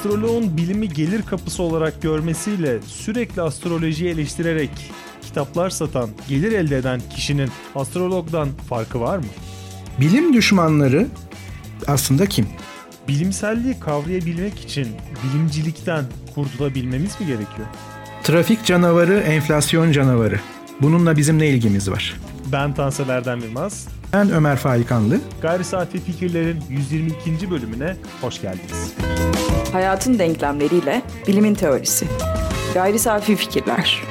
astroloğun bilimi gelir kapısı olarak görmesiyle sürekli astrolojiyi eleştirerek kitaplar satan, gelir elde eden kişinin astrologdan farkı var mı? Bilim düşmanları aslında kim? Bilimselliği kavrayabilmek için bilimcilikten kurtulabilmemiz mi gerekiyor? Trafik canavarı, enflasyon canavarı. Bununla bizim ne ilgimiz var? Ben Tansel Erdem Yılmaz. Ben Ömer Faikanlı. Gayri Safi Fikirlerin 122. bölümüne hoş geldiniz. Hayatın denklemleriyle bilimin teorisi. Gayri Safi Fikirler.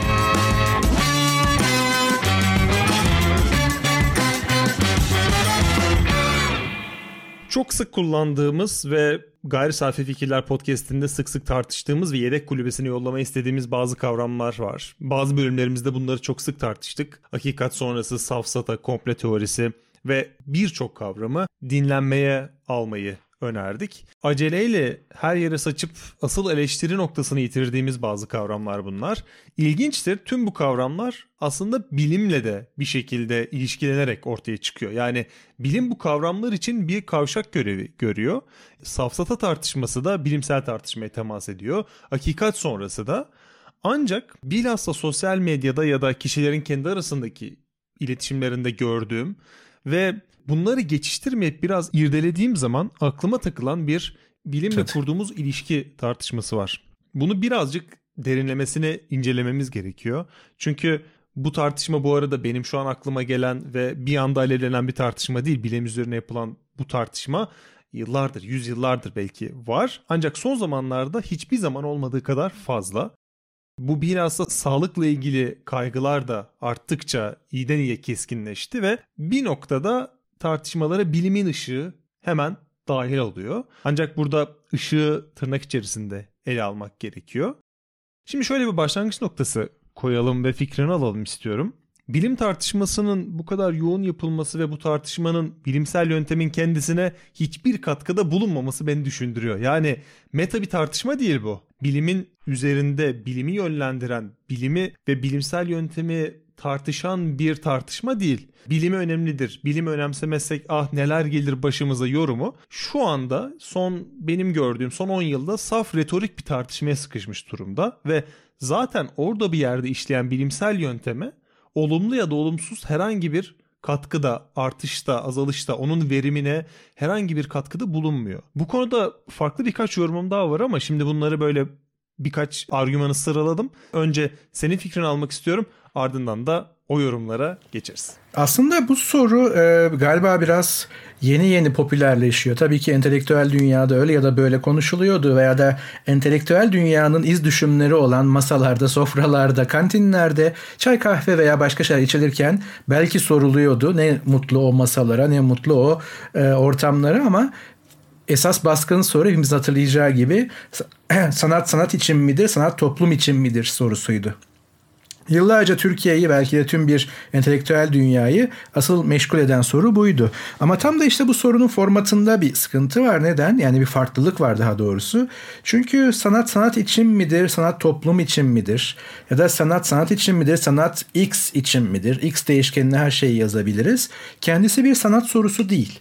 Çok sık kullandığımız ve Gayri Safi Fikirler podcastinde sık sık tartıştığımız ve yedek kulübesine yollama istediğimiz bazı kavramlar var. Bazı bölümlerimizde bunları çok sık tartıştık. Hakikat sonrası, safsata, komple teorisi ve birçok kavramı dinlenmeye almayı önerdik. Aceleyle her yere saçıp asıl eleştiri noktasını yitirdiğimiz bazı kavramlar bunlar. İlginçtir tüm bu kavramlar aslında bilimle de bir şekilde ilişkilenerek ortaya çıkıyor. Yani bilim bu kavramlar için bir kavşak görevi görüyor. Safsata tartışması da bilimsel tartışmaya temas ediyor. Hakikat sonrası da ancak bilhassa sosyal medyada ya da kişilerin kendi arasındaki iletişimlerinde gördüğüm ve bunları geçiştirmeyip biraz irdelediğim zaman aklıma takılan bir bilimle evet. kurduğumuz ilişki tartışması var. Bunu birazcık derinlemesine incelememiz gerekiyor. Çünkü bu tartışma bu arada benim şu an aklıma gelen ve bir anda alevlenen bir tartışma değil. Bilim üzerine yapılan bu tartışma yıllardır, yüzyıllardır belki var. Ancak son zamanlarda hiçbir zaman olmadığı kadar fazla. Bu bilhassa sağlıkla ilgili kaygılar da arttıkça iyiden iyiye keskinleşti ve bir noktada tartışmalara bilimin ışığı hemen dahil oluyor. Ancak burada ışığı tırnak içerisinde ele almak gerekiyor. Şimdi şöyle bir başlangıç noktası koyalım ve fikrini alalım istiyorum. Bilim tartışmasının bu kadar yoğun yapılması ve bu tartışmanın bilimsel yöntemin kendisine hiçbir katkıda bulunmaması beni düşündürüyor. Yani meta bir tartışma değil bu. Bilimin üzerinde bilimi yönlendiren, bilimi ve bilimsel yöntemi tartışan bir tartışma değil. Bilimi önemlidir. Bilimi önemsemezsek ah neler gelir başımıza yorumu şu anda son benim gördüğüm son 10 yılda saf retorik bir tartışmaya sıkışmış durumda ve zaten orada bir yerde işleyen bilimsel yönteme olumlu ya da olumsuz herhangi bir katkıda, artışta, azalışta, onun verimine herhangi bir katkıda bulunmuyor. Bu konuda farklı birkaç yorumum daha var ama şimdi bunları böyle birkaç argümanı sıraladım. Önce senin fikrini almak istiyorum. Ardından da o yorumlara geçeriz. Aslında bu soru e, galiba biraz yeni yeni popülerleşiyor. Tabii ki entelektüel dünyada öyle ya da böyle konuşuluyordu veya da entelektüel dünyanın iz düşümleri olan masalarda, sofralarda, kantinlerde çay kahve veya başka şeyler içilirken belki soruluyordu. Ne mutlu o masalara, ne mutlu o e, ortamlara ama esas baskın soru hepimizin hatırlayacağı gibi sanat sanat için midir, sanat toplum için midir sorusuydu. Yıllarca Türkiye'yi belki de tüm bir entelektüel dünyayı asıl meşgul eden soru buydu. Ama tam da işte bu sorunun formatında bir sıkıntı var. Neden? Yani bir farklılık var daha doğrusu. Çünkü sanat sanat için midir, sanat toplum için midir? Ya da sanat sanat için midir, sanat X için midir? X değişkenine her şeyi yazabiliriz. Kendisi bir sanat sorusu değil.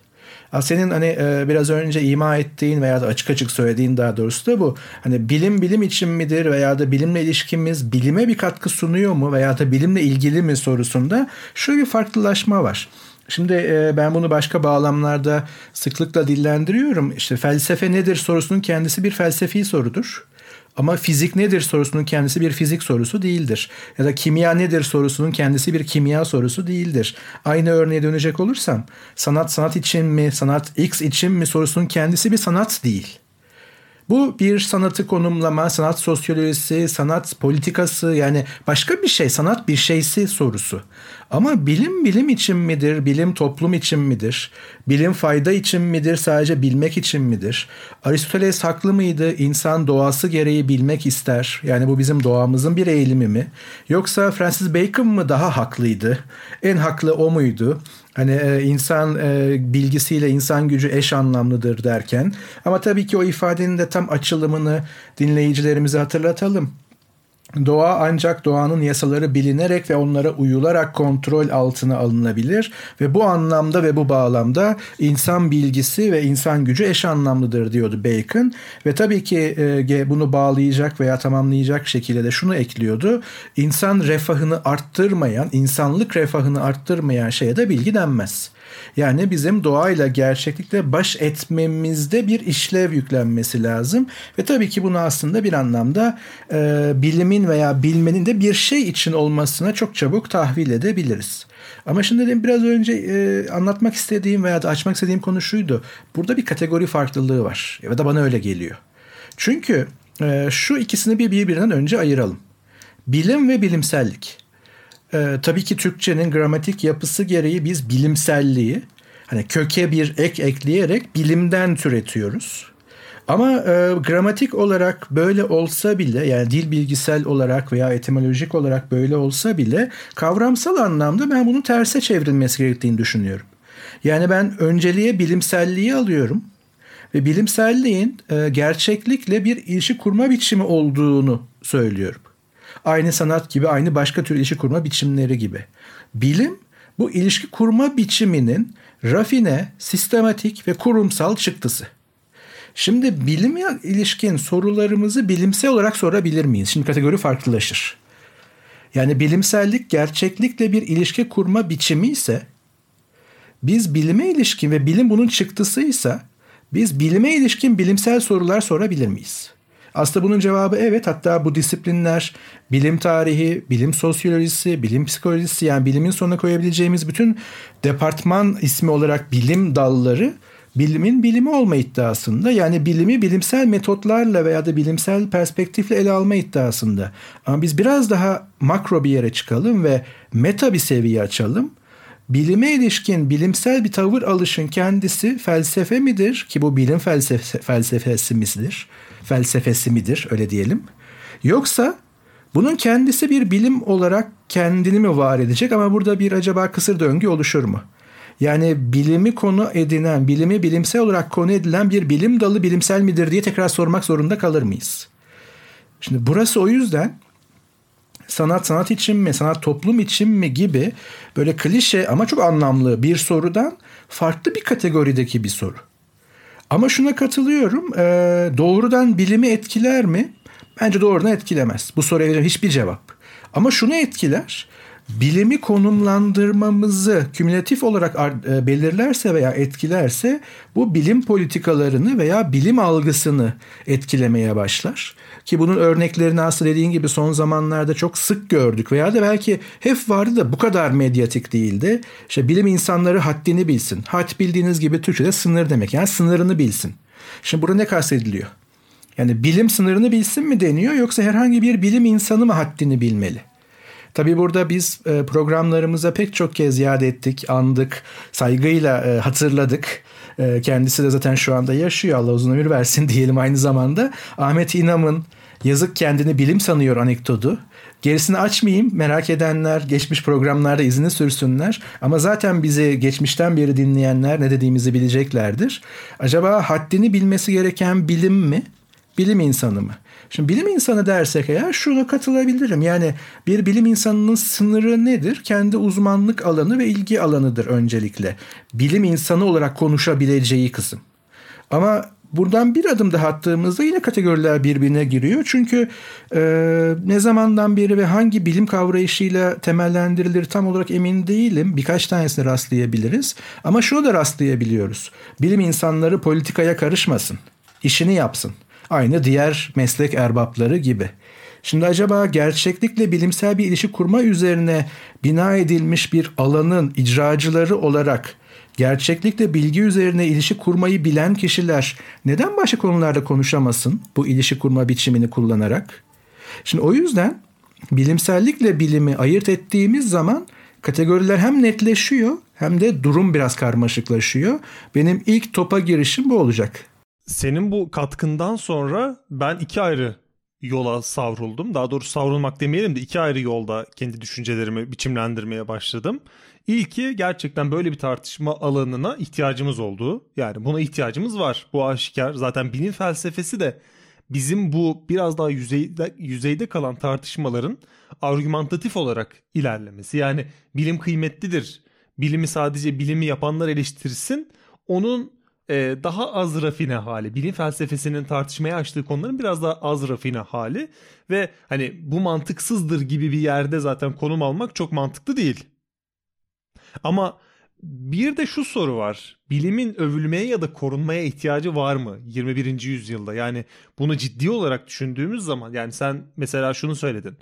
Senin hani e, biraz önce ima ettiğin veya da açık açık söylediğin daha doğrusu da bu. Hani bilim bilim için midir veya da bilimle ilişkimiz bilime bir katkı sunuyor mu veya da bilimle ilgili mi sorusunda şöyle bir farklılaşma var. Şimdi e, ben bunu başka bağlamlarda sıklıkla dillendiriyorum. İşte felsefe nedir sorusunun kendisi bir felsefi sorudur. Ama fizik nedir sorusunun kendisi bir fizik sorusu değildir. Ya da kimya nedir sorusunun kendisi bir kimya sorusu değildir. Aynı örneğe dönecek olursam sanat sanat için mi, sanat X için mi sorusunun kendisi bir sanat değil. Bu bir sanatı konumlama, sanat sosyolojisi, sanat politikası yani başka bir şey, sanat bir şeysi sorusu. Ama bilim bilim için midir, bilim toplum için midir, bilim fayda için midir, sadece bilmek için midir? Aristoteles haklı mıydı? İnsan doğası gereği bilmek ister. Yani bu bizim doğamızın bir eğilimi mi? Yoksa Francis Bacon mı daha haklıydı? En haklı o muydu? Hani e, insan e, bilgisiyle insan gücü eş anlamlıdır derken. Ama tabii ki o ifadenin de tam açılımını dinleyicilerimize hatırlatalım. Doğa ancak doğanın yasaları bilinerek ve onlara uyularak kontrol altına alınabilir ve bu anlamda ve bu bağlamda insan bilgisi ve insan gücü eş anlamlıdır diyordu Bacon ve tabii ki e, bunu bağlayacak veya tamamlayacak şekilde de şunu ekliyordu. İnsan refahını arttırmayan, insanlık refahını arttırmayan şeye de bilgi denmez. Yani bizim doğayla gerçeklikle baş etmemizde bir işlev yüklenmesi lazım. Ve tabii ki bunu aslında bir anlamda e, bilimin veya bilmenin de bir şey için olmasına çok çabuk tahvil edebiliriz. Ama şimdi dedim biraz önce e, anlatmak istediğim veya da açmak istediğim konu şuydu. Burada bir kategori farklılığı var. Ya da bana öyle geliyor. Çünkü e, şu ikisini bir birbirinden önce ayıralım. Bilim ve bilimsellik. Ee, tabii ki Türkçenin gramatik yapısı gereği biz bilimselliği hani köke bir ek ekleyerek bilimden türetiyoruz. Ama e, gramatik olarak böyle olsa bile yani dil bilgisel olarak veya etimolojik olarak böyle olsa bile kavramsal anlamda ben bunun terse çevrilmesi gerektiğini düşünüyorum. Yani ben önceliğe bilimselliği alıyorum ve bilimselliğin e, gerçeklikle bir ilişki kurma biçimi olduğunu söylüyorum. Aynı sanat gibi, aynı başka tür ilişki kurma biçimleri gibi. Bilim bu ilişki kurma biçiminin rafine, sistematik ve kurumsal çıktısı. Şimdi bilime ilişkin sorularımızı bilimsel olarak sorabilir miyiz? Şimdi kategori farklılaşır. Yani bilimsellik gerçeklikle bir ilişki kurma biçimi ise biz bilime ilişkin ve bilim bunun çıktısıysa biz bilime ilişkin bilimsel sorular sorabilir miyiz? Aslında bunun cevabı evet. Hatta bu disiplinler bilim tarihi, bilim sosyolojisi, bilim psikolojisi yani bilimin sonuna koyabileceğimiz bütün departman ismi olarak bilim dalları bilimin bilimi olma iddiasında. Yani bilimi bilimsel metotlarla veya da bilimsel perspektifle ele alma iddiasında. Ama biz biraz daha makro bir yere çıkalım ve meta bir seviye açalım. Bilime ilişkin bilimsel bir tavır alışın kendisi felsefe midir ki bu bilim felsefe, felsefesi midir? Felsefesi midir öyle diyelim. Yoksa bunun kendisi bir bilim olarak kendini mi var edecek ama burada bir acaba kısır döngü oluşur mu? Yani bilimi konu edinen, bilimi bilimsel olarak konu edilen bir bilim dalı bilimsel midir diye tekrar sormak zorunda kalır mıyız? Şimdi burası o yüzden sanat sanat için mi, sanat toplum için mi gibi böyle klişe ama çok anlamlı bir sorudan farklı bir kategorideki bir soru. Ama şuna katılıyorum. E, doğrudan bilimi etkiler mi? Bence doğrudan etkilemez. Bu soruya hiçbir cevap. Ama şunu etkiler bilimi konumlandırmamızı kümülatif olarak e, belirlerse veya etkilerse bu bilim politikalarını veya bilim algısını etkilemeye başlar. Ki bunun örneklerini aslında dediğin gibi son zamanlarda çok sık gördük veya da belki hep vardı da bu kadar medyatik değildi. İşte bilim insanları haddini bilsin. Had bildiğiniz gibi Türkçe'de sınır demek yani sınırını bilsin. Şimdi burada ne kastediliyor? Yani bilim sınırını bilsin mi deniyor yoksa herhangi bir bilim insanı mı haddini bilmeli? Tabii burada biz e, programlarımıza pek çok kez yad ettik, andık, saygıyla e, hatırladık. E, kendisi de zaten şu anda yaşıyor. Allah uzun ömür versin diyelim aynı zamanda. Ahmet İnam'ın yazık kendini bilim sanıyor anekdotu. Gerisini açmayayım. Merak edenler geçmiş programlarda izini sürsünler. Ama zaten bizi geçmişten beri dinleyenler ne dediğimizi bileceklerdir. Acaba haddini bilmesi gereken bilim mi? Bilim insanı mı? Şimdi bilim insanı dersek eğer şuna katılabilirim. Yani bir bilim insanının sınırı nedir? Kendi uzmanlık alanı ve ilgi alanıdır öncelikle. Bilim insanı olarak konuşabileceği kısım. Ama buradan bir adım daha attığımızda yine kategoriler birbirine giriyor. Çünkü e, ne zamandan beri ve hangi bilim kavrayışıyla temellendirilir tam olarak emin değilim. Birkaç tanesine rastlayabiliriz. Ama şunu da rastlayabiliyoruz. Bilim insanları politikaya karışmasın. işini yapsın. Aynı diğer meslek erbapları gibi. Şimdi acaba gerçeklikle bilimsel bir ilişki kurma üzerine bina edilmiş bir alanın icracıları olarak gerçeklikle bilgi üzerine ilişki kurmayı bilen kişiler neden başka konularda konuşamasın bu ilişki kurma biçimini kullanarak? Şimdi o yüzden bilimsellikle bilimi ayırt ettiğimiz zaman kategoriler hem netleşiyor hem de durum biraz karmaşıklaşıyor. Benim ilk topa girişim bu olacak. Senin bu katkından sonra ben iki ayrı yola savruldum. Daha doğrusu savrulmak demeyelim de iki ayrı yolda kendi düşüncelerimi biçimlendirmeye başladım. İlki gerçekten böyle bir tartışma alanına ihtiyacımız olduğu. Yani buna ihtiyacımız var. Bu aşikar. Zaten bilim felsefesi de bizim bu biraz daha yüzeyde, yüzeyde kalan tartışmaların argümantatif olarak ilerlemesi. Yani bilim kıymetlidir. Bilimi sadece bilimi yapanlar eleştirsin. Onun e, daha az rafine hali, bilim felsefesinin tartışmaya açtığı konuların biraz daha az rafine hali ve hani bu mantıksızdır gibi bir yerde zaten konum almak çok mantıklı değil. Ama bir de şu soru var. Bilimin övülmeye ya da korunmaya ihtiyacı var mı 21. yüzyılda? Yani bunu ciddi olarak düşündüğümüz zaman yani sen mesela şunu söyledin.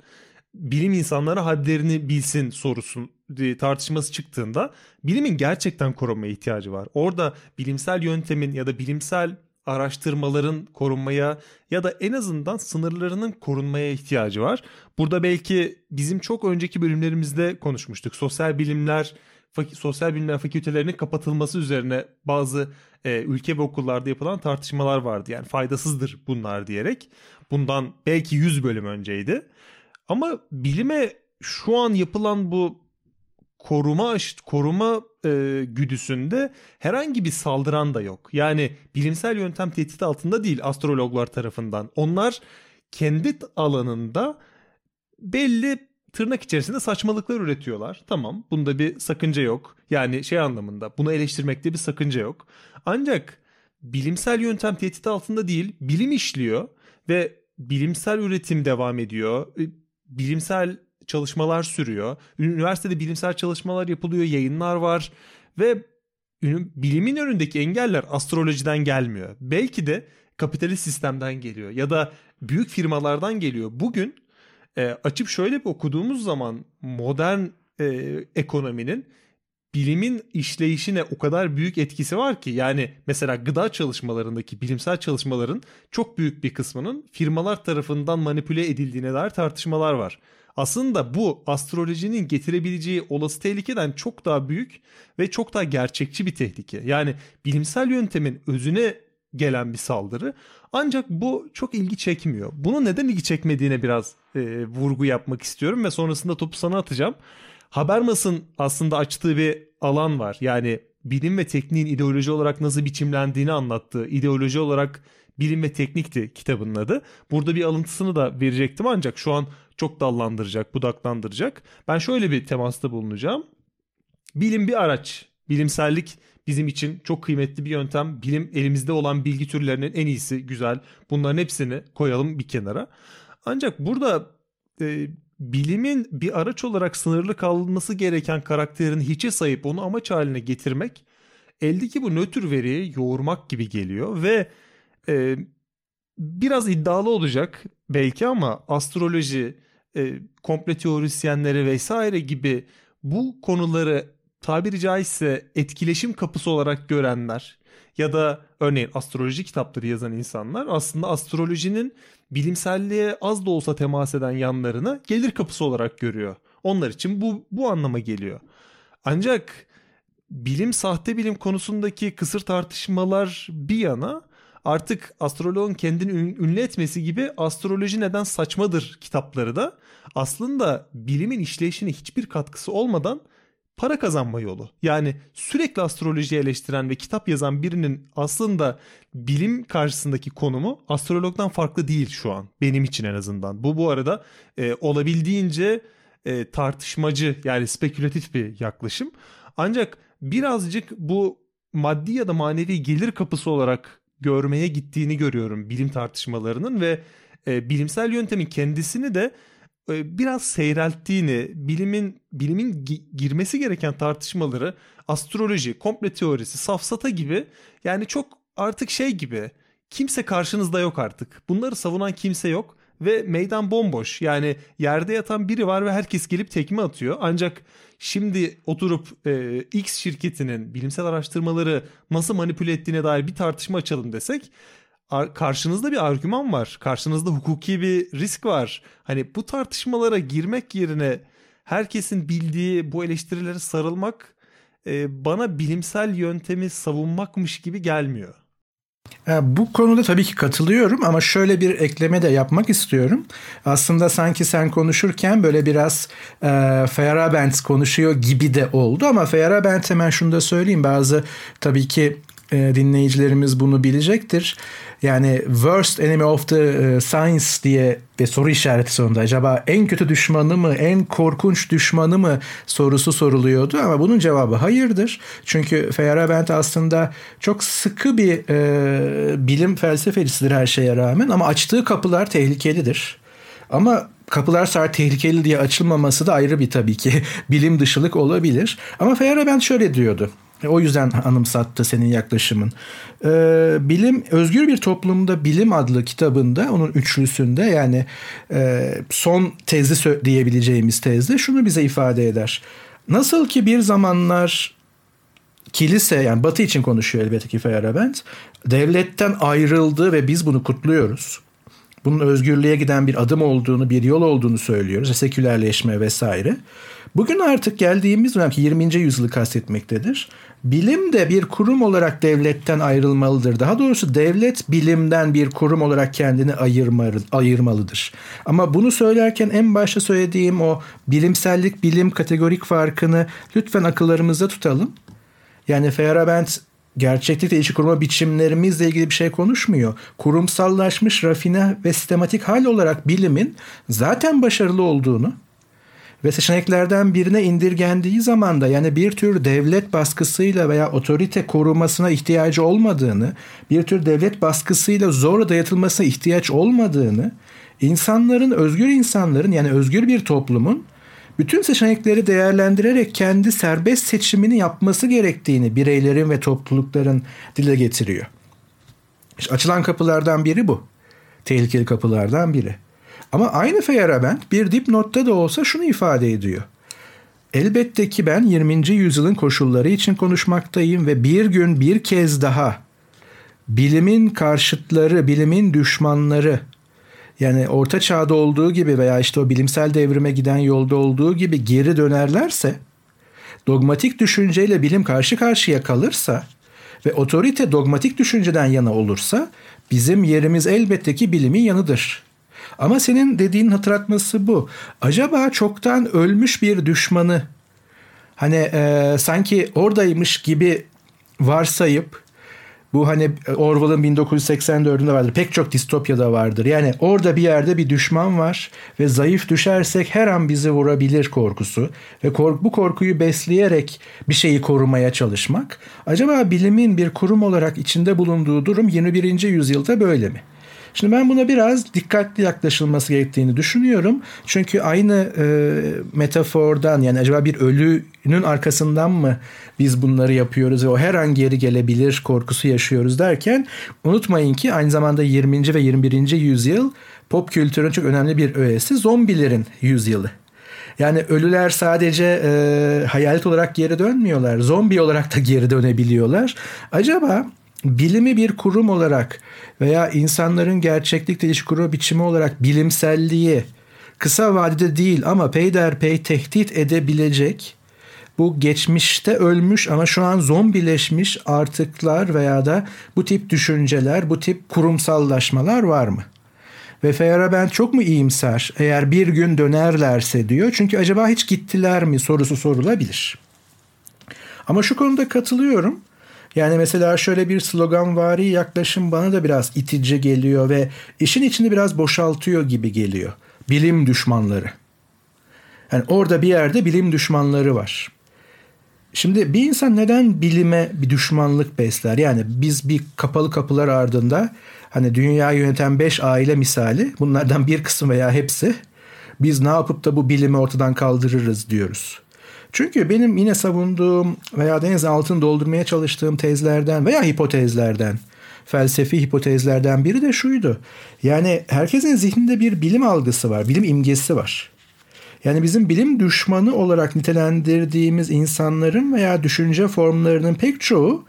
Bilim insanları hadlerini bilsin sorusun e, tartışması çıktığında bilimin gerçekten korunmaya ihtiyacı var. Orada bilimsel yöntemin ya da bilimsel araştırmaların korunmaya ya da en azından sınırlarının korunmaya ihtiyacı var. Burada belki bizim çok önceki bölümlerimizde konuşmuştuk. Sosyal bilimler sosyal bilimler fakültelerinin kapatılması üzerine bazı e, ülke ve okullarda yapılan tartışmalar vardı. Yani faydasızdır bunlar diyerek. Bundan belki 100 bölüm önceydi. Ama bilime şu an yapılan bu koruma koruma e, güdüsünde herhangi bir saldıran da yok. Yani bilimsel yöntem tehdit altında değil astrologlar tarafından. Onlar kendi alanında belli tırnak içerisinde saçmalıklar üretiyorlar. Tamam bunda bir sakınca yok. Yani şey anlamında bunu eleştirmekte bir sakınca yok. Ancak bilimsel yöntem tehdit altında değil bilim işliyor ve bilimsel üretim devam ediyor. Bilimsel çalışmalar sürüyor. Üniversitede bilimsel çalışmalar yapılıyor, yayınlar var ve bilimin önündeki engeller astrolojiden gelmiyor. Belki de kapitalist sistemden geliyor ya da büyük firmalardan geliyor. Bugün e, açıp şöyle bir okuduğumuz zaman modern e, ekonominin bilimin işleyişine o kadar büyük etkisi var ki yani mesela gıda çalışmalarındaki bilimsel çalışmaların çok büyük bir kısmının firmalar tarafından manipüle edildiğine dair tartışmalar var. Aslında bu astrolojinin getirebileceği olası tehlikeden çok daha büyük ve çok daha gerçekçi bir tehlike. Yani bilimsel yöntemin özüne gelen bir saldırı. Ancak bu çok ilgi çekmiyor. Bunu neden ilgi çekmediğine biraz e, vurgu yapmak istiyorum ve sonrasında topu sana atacağım. Habermas'ın aslında açtığı bir alan var. Yani bilim ve tekniğin ideoloji olarak nasıl biçimlendiğini anlattığı, ideoloji olarak bilim ve teknikti kitabının adı. Burada bir alıntısını da verecektim ancak şu an çok dallandıracak, budaklandıracak. Ben şöyle bir temasta bulunacağım. Bilim bir araç. Bilimsellik bizim için çok kıymetli bir yöntem. Bilim elimizde olan bilgi türlerinin en iyisi, güzel. Bunların hepsini koyalım bir kenara. Ancak burada e, bilimin bir araç olarak sınırlı kalması gereken karakterini hiçe sayıp onu amaç haline getirmek eldeki bu nötr veriyi yoğurmak gibi geliyor ve e, biraz iddialı olacak belki ama astroloji, e, komple teorisyenleri vesaire gibi bu konuları tabiri caizse etkileşim kapısı olarak görenler ya da örneğin astroloji kitapları yazan insanlar aslında astrolojinin bilimselliğe az da olsa temas eden yanlarını gelir kapısı olarak görüyor. Onlar için bu bu anlama geliyor. Ancak bilim sahte bilim konusundaki kısır tartışmalar bir yana artık astroloğun kendini ünlü etmesi gibi astroloji neden saçmadır kitapları da aslında bilimin işleyişine hiçbir katkısı olmadan para kazanma yolu. Yani sürekli astrolojiyi eleştiren ve kitap yazan birinin aslında bilim karşısındaki konumu astrologdan farklı değil şu an. Benim için en azından. Bu bu arada e, olabildiğince e, tartışmacı yani spekülatif bir yaklaşım. Ancak birazcık bu maddi ya da manevi gelir kapısı olarak görmeye gittiğini görüyorum bilim tartışmalarının ve e, bilimsel yöntemin kendisini de biraz seyrelttiğini, bilimin bilimin girmesi gereken tartışmaları astroloji, komple teorisi, safsata gibi yani çok artık şey gibi kimse karşınızda yok artık. Bunları savunan kimse yok ve meydan bomboş. Yani yerde yatan biri var ve herkes gelip tekme atıyor. Ancak şimdi oturup e, X şirketinin bilimsel araştırmaları nasıl manipüle ettiğine dair bir tartışma açalım desek karşınızda bir argüman var. Karşınızda hukuki bir risk var. Hani bu tartışmalara girmek yerine herkesin bildiği bu eleştirilere sarılmak e, bana bilimsel yöntemi savunmakmış gibi gelmiyor. E, bu konuda tabii ki katılıyorum ama şöyle bir ekleme de yapmak istiyorum. Aslında sanki sen konuşurken böyle biraz e, Feyerabend konuşuyor gibi de oldu ama Feyerabend hemen şunu da söyleyeyim. Bazı tabii ki e, dinleyicilerimiz bunu bilecektir. Yani worst enemy of the e, science diye ve soru işareti sonunda acaba en kötü düşmanı mı, en korkunç düşmanı mı sorusu soruluyordu ama bunun cevabı hayırdır. Çünkü Feyerabend aslında çok sıkı bir e, bilim felsefecisidir her şeye rağmen ama açtığı kapılar tehlikelidir. Ama kapılar sadece tehlikeli diye açılmaması da ayrı bir tabii ki bilim dışılık olabilir. Ama Feyerabend şöyle diyordu. E, o yüzden anımsattı senin yaklaşımın. Ee, bilim Özgür Bir Toplumda Bilim adlı kitabında onun üçlüsünde yani e, son tezi diyebileceğimiz tezde şunu bize ifade eder. Nasıl ki bir zamanlar kilise yani batı için konuşuyor elbette ki Feyerabend devletten ayrıldı ve biz bunu kutluyoruz. Bunun özgürlüğe giden bir adım olduğunu, bir yol olduğunu söylüyoruz. Sekülerleşme vesaire. Bugün artık geldiğimiz dönem ki 20. yüzyılı kastetmektedir. Bilim de bir kurum olarak devletten ayrılmalıdır. Daha doğrusu devlet bilimden bir kurum olarak kendini ayırmalıdır. Ama bunu söylerken en başta söylediğim o bilimsellik bilim kategorik farkını lütfen akıllarımızda tutalım. Yani Feyerabend gerçeklikle ilişki kurma biçimlerimizle ilgili bir şey konuşmuyor. Kurumsallaşmış, rafine ve sistematik hal olarak bilimin zaten başarılı olduğunu ve seçeneklerden birine indirgendiği zaman da yani bir tür devlet baskısıyla veya otorite korumasına ihtiyacı olmadığını, bir tür devlet baskısıyla zor dayatılmasına ihtiyaç olmadığını, insanların, özgür insanların yani özgür bir toplumun bütün seçenekleri değerlendirerek kendi serbest seçimini yapması gerektiğini bireylerin ve toplulukların dile getiriyor. İşte açılan kapılardan biri bu. Tehlikeli kapılardan biri. Ama aynı Feyerabend bir dipnotta da olsa şunu ifade ediyor. Elbette ki ben 20. yüzyılın koşulları için konuşmaktayım ve bir gün bir kez daha bilimin karşıtları, bilimin düşmanları yani orta çağda olduğu gibi veya işte o bilimsel devrime giden yolda olduğu gibi geri dönerlerse dogmatik düşünceyle bilim karşı karşıya kalırsa ve otorite dogmatik düşünceden yana olursa bizim yerimiz elbette ki bilimin yanıdır. Ama senin dediğin hatırlatması bu. Acaba çoktan ölmüş bir düşmanı hani e, sanki oradaymış gibi varsayıp bu hani Orwell'ın 1984'ünde vardır. Pek çok distopyada vardır. Yani orada bir yerde bir düşman var ve zayıf düşersek her an bizi vurabilir korkusu ve kork bu korkuyu besleyerek bir şeyi korumaya çalışmak. Acaba bilimin bir kurum olarak içinde bulunduğu durum 21. yüzyılda böyle mi? Şimdi ben buna biraz dikkatli yaklaşılması gerektiğini düşünüyorum. Çünkü aynı e, metafordan yani acaba bir ölünün arkasından mı biz bunları yapıyoruz ve o her an geri gelebilir korkusu yaşıyoruz derken unutmayın ki aynı zamanda 20. ve 21. yüzyıl pop kültürün çok önemli bir öğesi zombilerin yüzyılı. Yani ölüler sadece e, hayalet olarak geri dönmüyorlar. Zombi olarak da geri dönebiliyorlar. Acaba bilimi bir kurum olarak veya insanların gerçeklikle ilişki kurma biçimi olarak bilimselliği kısa vadede değil ama peyderpey tehdit edebilecek bu geçmişte ölmüş ama şu an zombileşmiş artıklar veya da bu tip düşünceler, bu tip kurumsallaşmalar var mı? Ve Feyerabend çok mu iyimser eğer bir gün dönerlerse diyor. Çünkü acaba hiç gittiler mi sorusu sorulabilir. Ama şu konuda katılıyorum. Yani mesela şöyle bir sloganvari yaklaşım bana da biraz itici geliyor ve işin içini biraz boşaltıyor gibi geliyor. Bilim düşmanları. Yani orada bir yerde bilim düşmanları var. Şimdi bir insan neden bilime bir düşmanlık besler? Yani biz bir kapalı kapılar ardında hani dünya yöneten beş aile misali bunlardan bir kısım veya hepsi biz ne yapıp da bu bilimi ortadan kaldırırız diyoruz. Çünkü benim yine savunduğum veya deniz altını doldurmaya çalıştığım tezlerden veya hipotezlerden, felsefi hipotezlerden biri de şuydu. Yani herkesin zihninde bir bilim algısı var, bilim imgesi var. Yani bizim bilim düşmanı olarak nitelendirdiğimiz insanların veya düşünce formlarının pek çoğu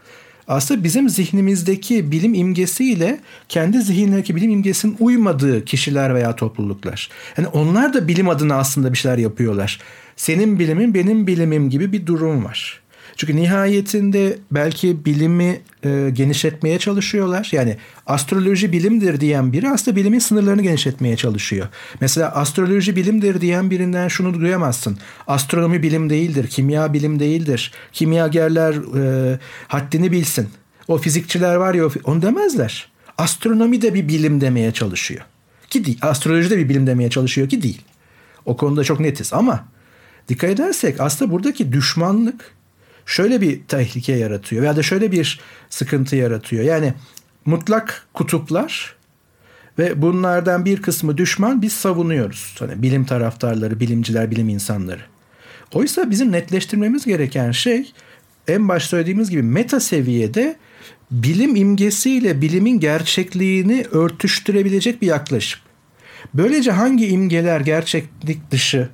aslında bizim zihnimizdeki bilim imgesiyle kendi zihinlerindeki bilim imgesinin uymadığı kişiler veya topluluklar. Yani onlar da bilim adına aslında bir şeyler yapıyorlar senin bilimin benim bilimim gibi bir durum var. Çünkü nihayetinde belki bilimi e, genişletmeye çalışıyorlar. Yani astroloji bilimdir diyen biri aslında bilimin sınırlarını genişletmeye çalışıyor. Mesela astroloji bilimdir diyen birinden şunu duyamazsın. Astronomi bilim değildir, kimya bilim değildir. Kimyagerler e, haddini bilsin. O fizikçiler var ya onu demezler. Astronomi de bir bilim demeye çalışıyor. Ki değil. Astroloji de bir bilim demeye çalışıyor ki değil. O konuda çok netiz ama dikkat edersek aslında buradaki düşmanlık şöyle bir tehlike yaratıyor veya da şöyle bir sıkıntı yaratıyor. Yani mutlak kutuplar ve bunlardan bir kısmı düşman biz savunuyoruz. Hani bilim taraftarları, bilimciler, bilim insanları. Oysa bizim netleştirmemiz gereken şey en başta söylediğimiz gibi meta seviyede bilim imgesiyle bilimin gerçekliğini örtüştürebilecek bir yaklaşım. Böylece hangi imgeler gerçeklik dışı,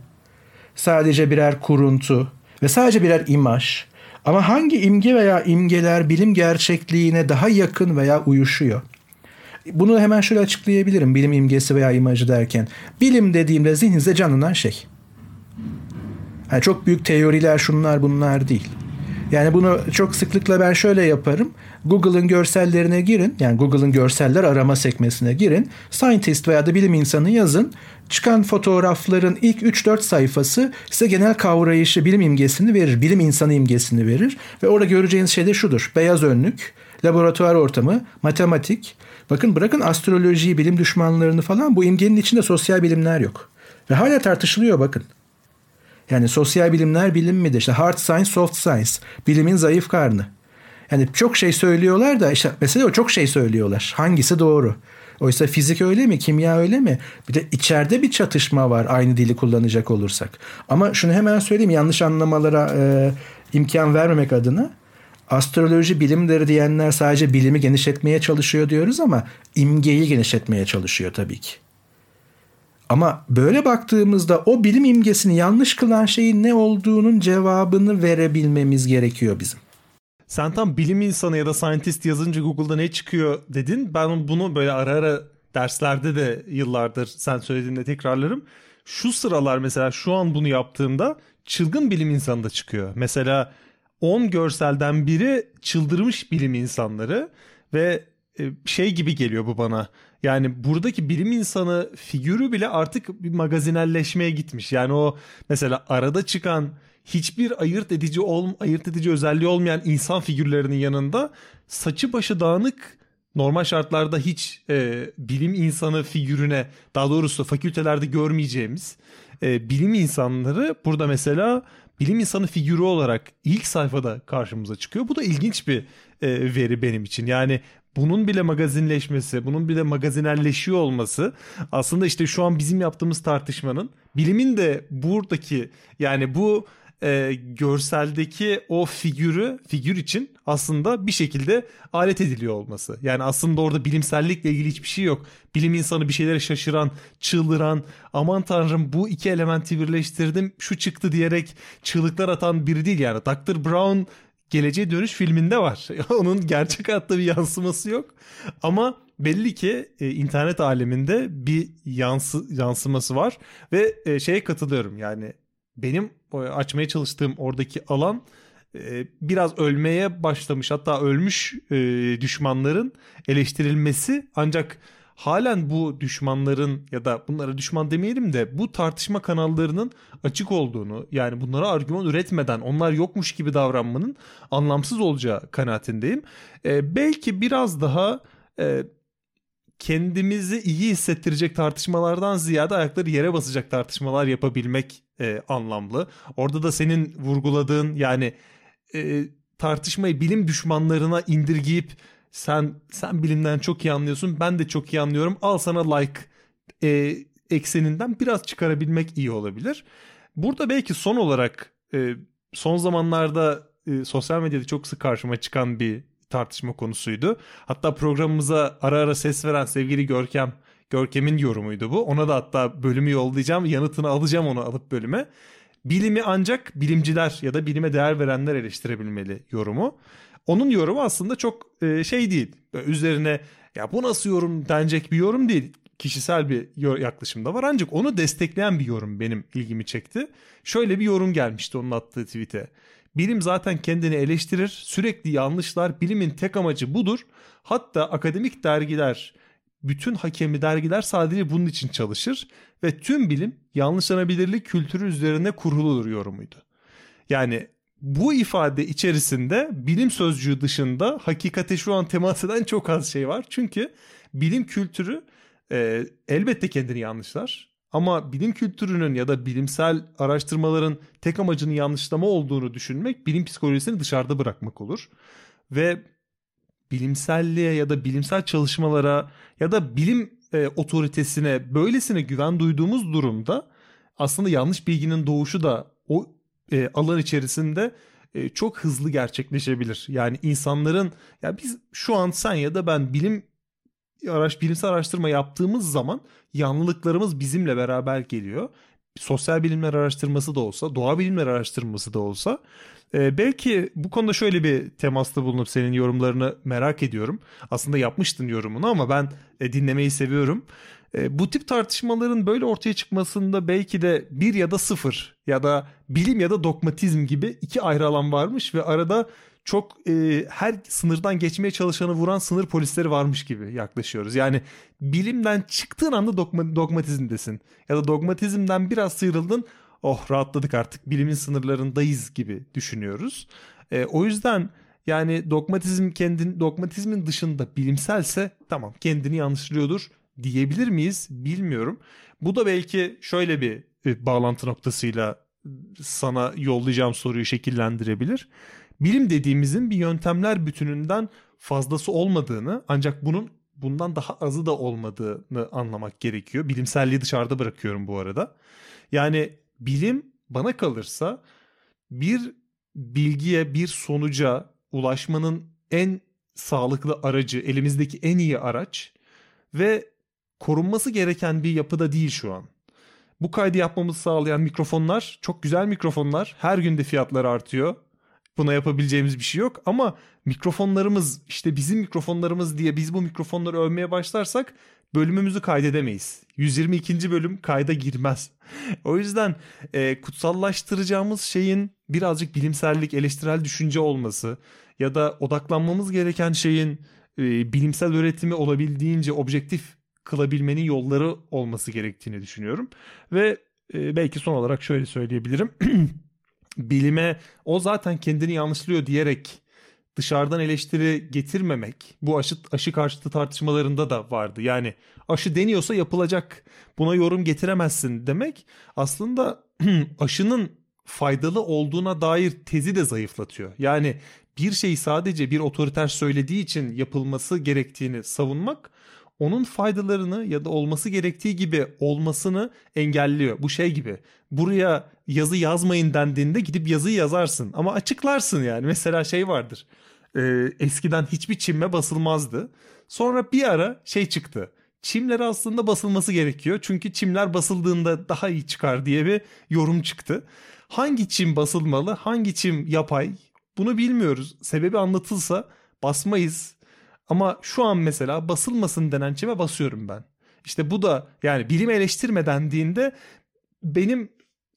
sadece birer kuruntu ve sadece birer imaj ama hangi imge veya imgeler bilim gerçekliğine daha yakın veya uyuşuyor? Bunu hemen şöyle açıklayabilirim bilim imgesi veya imajı derken. Bilim dediğimde zihninize canlanan şey. Yani çok büyük teoriler şunlar bunlar değil. Yani bunu çok sıklıkla ben şöyle yaparım. Google'ın görsellerine girin. Yani Google'ın görseller arama sekmesine girin. Scientist veya da bilim insanı yazın. Çıkan fotoğrafların ilk 3-4 sayfası size genel kavrayışı, bilim imgesini verir. Bilim insanı imgesini verir. Ve orada göreceğiniz şey de şudur. Beyaz önlük, laboratuvar ortamı, matematik. Bakın bırakın astrolojiyi, bilim düşmanlarını falan bu imgenin içinde sosyal bilimler yok. Ve hala tartışılıyor bakın. Yani sosyal bilimler bilim midir? İşte hard science, soft science. Bilimin zayıf karnı. Yani çok şey söylüyorlar da işte mesela o çok şey söylüyorlar. Hangisi doğru? Oysa fizik öyle mi? Kimya öyle mi? Bir de içeride bir çatışma var aynı dili kullanacak olursak. Ama şunu hemen söyleyeyim yanlış anlamalara e, imkan vermemek adına. Astroloji bilimdir diyenler sadece bilimi genişletmeye çalışıyor diyoruz ama imgeyi genişletmeye çalışıyor tabii ki. Ama böyle baktığımızda o bilim imgesini yanlış kılan şeyin ne olduğunun cevabını verebilmemiz gerekiyor bizim. Sen tam bilim insanı ya da scientist yazınca Google'da ne çıkıyor dedin. Ben bunu böyle ara ara derslerde de yıllardır sen söylediğinde tekrarlarım. Şu sıralar mesela şu an bunu yaptığımda çılgın bilim insanı da çıkıyor. Mesela 10 görselden biri çıldırmış bilim insanları ve e, şey gibi geliyor bu bana. Yani buradaki bilim insanı figürü bile artık bir magazinelleşmeye gitmiş. Yani o mesela arada çıkan hiçbir ayırt edici ol, ayırt edici özelliği olmayan insan figürlerinin yanında saçı başı dağınık normal şartlarda hiç e, bilim insanı figürüne daha doğrusu fakültelerde görmeyeceğimiz e, bilim insanları burada mesela bilim insanı figürü olarak ilk sayfada karşımıza çıkıyor. Bu da ilginç bir e, veri benim için. Yani bunun bile magazinleşmesi, bunun bile magazinelleşiyor olması aslında işte şu an bizim yaptığımız tartışmanın bilimin de buradaki yani bu e, görseldeki o figürü figür için aslında bir şekilde alet ediliyor olması. Yani aslında orada bilimsellikle ilgili hiçbir şey yok. Bilim insanı bir şeylere şaşıran, çığlıran, aman tanrım bu iki elementi birleştirdim şu çıktı diyerek çığlıklar atan biri değil yani. Dr. Brown Geleceğe Dönüş filminde var. Onun gerçek hayatta bir yansıması yok. Ama belli ki e, internet aleminde bir yansı, yansıması var ve e, şeye katılıyorum yani benim açmaya çalıştığım oradaki alan e, biraz ölmeye başlamış hatta ölmüş e, düşmanların eleştirilmesi ancak halen bu düşmanların ya da bunlara düşman demeyelim de bu tartışma kanallarının açık olduğunu yani bunlara argüman üretmeden onlar yokmuş gibi davranmanın anlamsız olacağı kanaatindeyim. E, belki biraz daha e, kendimizi iyi hissettirecek tartışmalardan ziyade ayakları yere basacak tartışmalar yapabilmek e, anlamlı. Orada da senin vurguladığın yani e, tartışmayı bilim düşmanlarına indirgeyip sen sen bilimden çok iyi anlıyorsun ben de çok iyi anlıyorum al sana like e, ekseninden biraz çıkarabilmek iyi olabilir. Burada belki son olarak e, son zamanlarda e, sosyal medyada çok sık karşıma çıkan bir tartışma konusuydu. Hatta programımıza ara ara ses veren sevgili Görkem Görkem'in yorumuydu bu. Ona da hatta bölümü yollayacağım. Yanıtını alacağım onu alıp bölüme. Bilimi ancak bilimciler ya da bilime değer verenler eleştirebilmeli yorumu. Onun yorumu aslında çok e, şey değil. Üzerine ya bu nasıl yorum denecek bir yorum değil. Kişisel bir yaklaşım da var ancak onu destekleyen bir yorum benim ilgimi çekti. Şöyle bir yorum gelmişti onun attığı tweet'e. Bilim zaten kendini eleştirir, sürekli yanlışlar, bilimin tek amacı budur. Hatta akademik dergiler, bütün hakemli dergiler sadece bunun için çalışır ve tüm bilim yanlışlanabilirlik kültürü üzerine kuruludur yorumuydu. Yani bu ifade içerisinde bilim sözcüğü dışında hakikate şu an temas eden çok az şey var. Çünkü bilim kültürü e, elbette kendini yanlışlar. Ama bilim kültürünün ya da bilimsel araştırmaların tek amacının yanlışlama olduğunu düşünmek bilim psikolojisini dışarıda bırakmak olur. Ve bilimselliğe ya da bilimsel çalışmalara ya da bilim e, otoritesine böylesine güven duyduğumuz durumda aslında yanlış bilginin doğuşu da o e, alan içerisinde e, çok hızlı gerçekleşebilir. Yani insanların ya biz şu an sen ya da ben bilim araç bilimsel araştırma yaptığımız zaman yanlılıklarımız bizimle beraber geliyor. Sosyal bilimler araştırması da olsa, doğa bilimler araştırması da olsa e, belki bu konuda şöyle bir temasta bulunup senin yorumlarını merak ediyorum. Aslında yapmıştın yorumunu ama ben e, dinlemeyi seviyorum. E, bu tip tartışmaların böyle ortaya çıkmasında belki de bir ya da sıfır ya da bilim ya da dogmatizm gibi iki ayrı alan varmış ve arada çok e, her sınırdan geçmeye çalışanı vuran sınır polisleri varmış gibi yaklaşıyoruz. Yani bilimden çıktığın anda dogma, dogmatizmdesin ya da dogmatizmden biraz sıyrıldın oh rahatladık artık bilimin sınırlarındayız gibi düşünüyoruz. E, o yüzden yani dogmatizm kendin dogmatizmin dışında bilimselse tamam kendini yanlışlıyordur diyebilir miyiz bilmiyorum. Bu da belki şöyle bir e, bağlantı noktasıyla sana yollayacağım soruyu şekillendirebilir. Bilim dediğimizin bir yöntemler bütününden fazlası olmadığını ancak bunun bundan daha azı da olmadığını anlamak gerekiyor. Bilimselliği dışarıda bırakıyorum bu arada. Yani bilim bana kalırsa bir bilgiye, bir sonuca ulaşmanın en sağlıklı aracı, elimizdeki en iyi araç ve korunması gereken bir yapıda değil şu an. Bu kaydı yapmamızı sağlayan mikrofonlar çok güzel mikrofonlar. Her günde fiyatları artıyor. Buna yapabileceğimiz bir şey yok ama mikrofonlarımız işte bizim mikrofonlarımız diye biz bu mikrofonları övmeye başlarsak bölümümüzü kaydedemeyiz. 122. bölüm kayda girmez. o yüzden e, kutsallaştıracağımız şeyin birazcık bilimsellik, eleştirel düşünce olması ya da odaklanmamız gereken şeyin e, bilimsel üretimi olabildiğince objektif kılabilmenin yolları olması gerektiğini düşünüyorum. Ve e, belki son olarak şöyle söyleyebilirim. Bilime o zaten kendini yanlışlıyor diyerek dışarıdan eleştiri getirmemek bu aşı, aşı karşıtı tartışmalarında da vardı. Yani aşı deniyorsa yapılacak buna yorum getiremezsin demek aslında aşının faydalı olduğuna dair tezi de zayıflatıyor. Yani bir şeyi sadece bir otoriter söylediği için yapılması gerektiğini savunmak onun faydalarını ya da olması gerektiği gibi olmasını engelliyor. Bu şey gibi buraya yazı yazmayın dendiğinde gidip yazıyı yazarsın ama açıklarsın yani. Mesela şey vardır e, eskiden hiçbir çimme basılmazdı. Sonra bir ara şey çıktı. Çimler aslında basılması gerekiyor. Çünkü çimler basıldığında daha iyi çıkar diye bir yorum çıktı. Hangi çim basılmalı, hangi çim yapay bunu bilmiyoruz. Sebebi anlatılsa basmayız. Ama şu an mesela basılmasın denen çime basıyorum ben. İşte bu da yani bilim eleştirme dendiğinde benim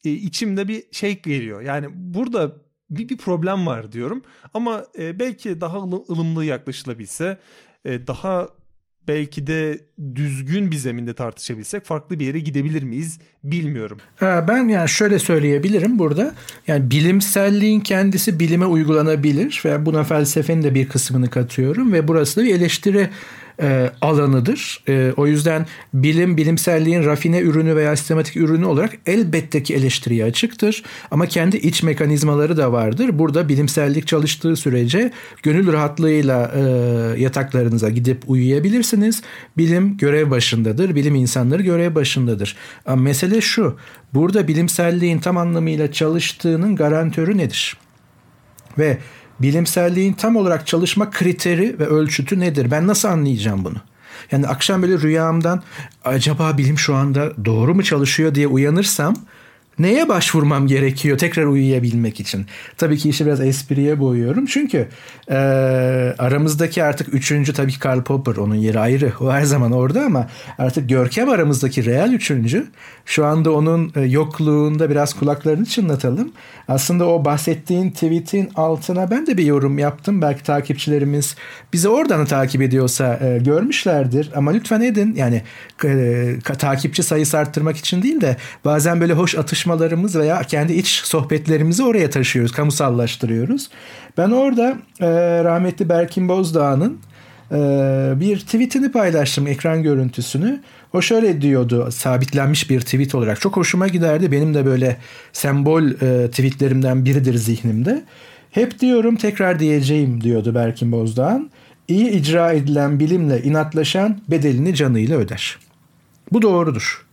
e, içimde bir şey geliyor. Yani burada bir, bir problem var diyorum. Ama e, belki daha ılımlı yaklaşılabilse, e, daha belki de düzgün bir zeminde tartışabilsek farklı bir yere gidebilir miyiz bilmiyorum. Ben yani şöyle söyleyebilirim burada. Yani bilimselliğin kendisi bilime uygulanabilir ve buna felsefenin de bir kısmını katıyorum ve burası da bir eleştiri e, alanıdır. E, o yüzden bilim, bilimselliğin rafine ürünü veya sistematik ürünü olarak elbette ki eleştiriye açıktır. Ama kendi iç mekanizmaları da vardır. Burada bilimsellik çalıştığı sürece gönül rahatlığıyla e, yataklarınıza gidip uyuyabilirsiniz. Bilim görev başındadır. Bilim insanları görev başındadır. Ama mesele şu. Burada bilimselliğin tam anlamıyla çalıştığının garantörü nedir? Ve bilimselliğin tam olarak çalışma kriteri ve ölçütü nedir? Ben nasıl anlayacağım bunu? Yani akşam böyle rüyamdan acaba bilim şu anda doğru mu çalışıyor diye uyanırsam neye başvurmam gerekiyor tekrar uyuyabilmek için? Tabii ki işi biraz espriye boyuyorum. Çünkü e, aramızdaki artık üçüncü tabii ki Karl Popper onun yeri ayrı. O her zaman orada ama artık Görkem aramızdaki real üçüncü. Şu anda onun e, yokluğunda biraz kulaklarını çınlatalım. Aslında o bahsettiğin tweetin altına ben de bir yorum yaptım. Belki takipçilerimiz bizi oradan takip ediyorsa e, görmüşlerdir. Ama lütfen edin. Yani e, takipçi sayısı arttırmak için değil de bazen böyle hoş atış tartışmalarımız veya kendi iç sohbetlerimizi oraya taşıyoruz, kamusallaştırıyoruz. Ben orada e, rahmetli Berkin Bozdağ'ın e, bir tweetini paylaştım, ekran görüntüsünü. O şöyle diyordu, sabitlenmiş bir tweet olarak. Çok hoşuma giderdi. Benim de böyle sembol e, tweetlerimden biridir zihnimde. Hep diyorum tekrar diyeceğim diyordu Berkin Bozdağ'ın. İyi icra edilen bilimle inatlaşan bedelini canıyla öder. Bu doğrudur.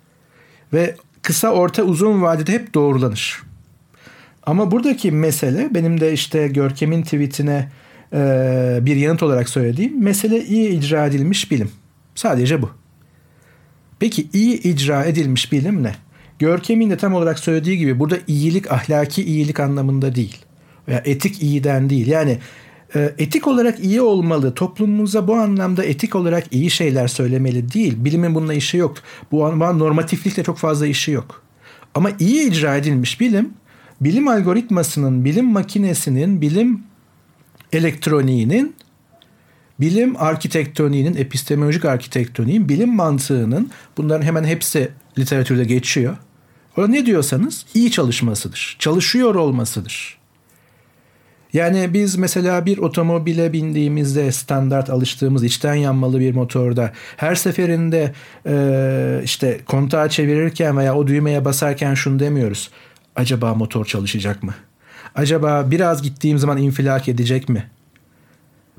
Ve kısa, orta, uzun vadede hep doğrulanır. Ama buradaki mesele benim de işte Görkem'in tweetine e, bir yanıt olarak söylediğim mesele iyi icra edilmiş bilim. Sadece bu. Peki iyi icra edilmiş bilim ne? Görkem'in de tam olarak söylediği gibi burada iyilik ahlaki iyilik anlamında değil. Veya etik iyiden değil. Yani etik olarak iyi olmalı. Toplumumuza bu anlamda etik olarak iyi şeyler söylemeli değil. Bilimin bununla işi yok. Bu normatiflikle çok fazla işi yok. Ama iyi icra edilmiş bilim, bilim algoritmasının, bilim makinesinin, bilim elektroniğinin, bilim arkitektoniğinin, epistemolojik arkitektoniğin, bilim mantığının bunların hemen hepsi literatürde geçiyor. Orada ne diyorsanız iyi çalışmasıdır. Çalışıyor olmasıdır. Yani biz mesela bir otomobile bindiğimizde standart alıştığımız içten yanmalı bir motorda her seferinde e, işte kontağı çevirirken veya o düğmeye basarken şunu demiyoruz. Acaba motor çalışacak mı? Acaba biraz gittiğim zaman infilak edecek mi?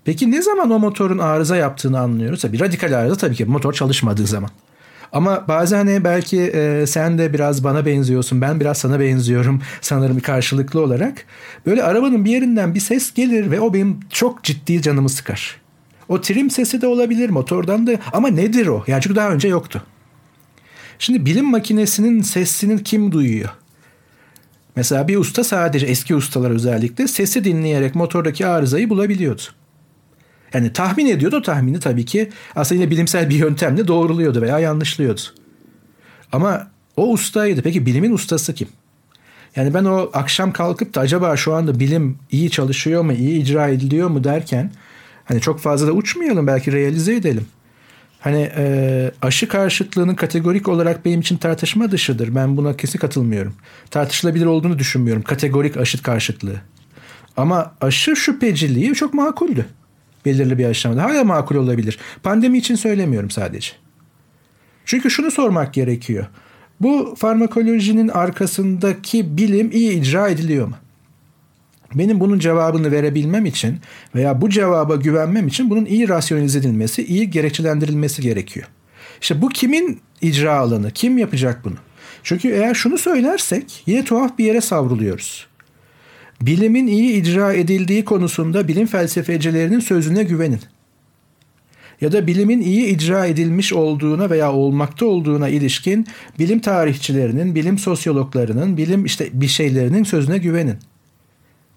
Peki ne zaman o motorun arıza yaptığını anlıyoruz? Tabii radikal arıza tabii ki motor çalışmadığı zaman. Ama bazen hani belki e, sen de biraz bana benziyorsun, ben biraz sana benziyorum sanırım karşılıklı olarak. Böyle arabanın bir yerinden bir ses gelir ve o benim çok ciddi canımı sıkar. O trim sesi de olabilir motordan da ama nedir o? Yani çünkü daha önce yoktu. Şimdi bilim makinesinin sesini kim duyuyor? Mesela bir usta sadece eski ustalar özellikle sesi dinleyerek motordaki arızayı bulabiliyordu. Yani tahmin ediyordu o tahmini tabii ki aslında yine bilimsel bir yöntemle doğruluyordu veya yanlışlıyordu. Ama o ustaydı. Peki bilimin ustası kim? Yani ben o akşam kalkıp da acaba şu anda bilim iyi çalışıyor mu, iyi icra ediliyor mu derken hani çok fazla da uçmayalım belki realize edelim. Hani e, aşı karşıtlığının kategorik olarak benim için tartışma dışıdır. Ben buna kesin katılmıyorum. Tartışılabilir olduğunu düşünmüyorum kategorik aşı karşıtlığı. Ama aşı şüpheciliği çok makuldü belirli bir aşamada. Hala makul olabilir. Pandemi için söylemiyorum sadece. Çünkü şunu sormak gerekiyor. Bu farmakolojinin arkasındaki bilim iyi icra ediliyor mu? Benim bunun cevabını verebilmem için veya bu cevaba güvenmem için bunun iyi rasyonelize edilmesi, iyi gerekçelendirilmesi gerekiyor. İşte bu kimin icra alanı? Kim yapacak bunu? Çünkü eğer şunu söylersek yine tuhaf bir yere savruluyoruz. Bilimin iyi icra edildiği konusunda bilim felsefecilerinin sözüne güvenin. Ya da bilimin iyi icra edilmiş olduğuna veya olmakta olduğuna ilişkin bilim tarihçilerinin, bilim sosyologlarının, bilim işte bir şeylerinin sözüne güvenin.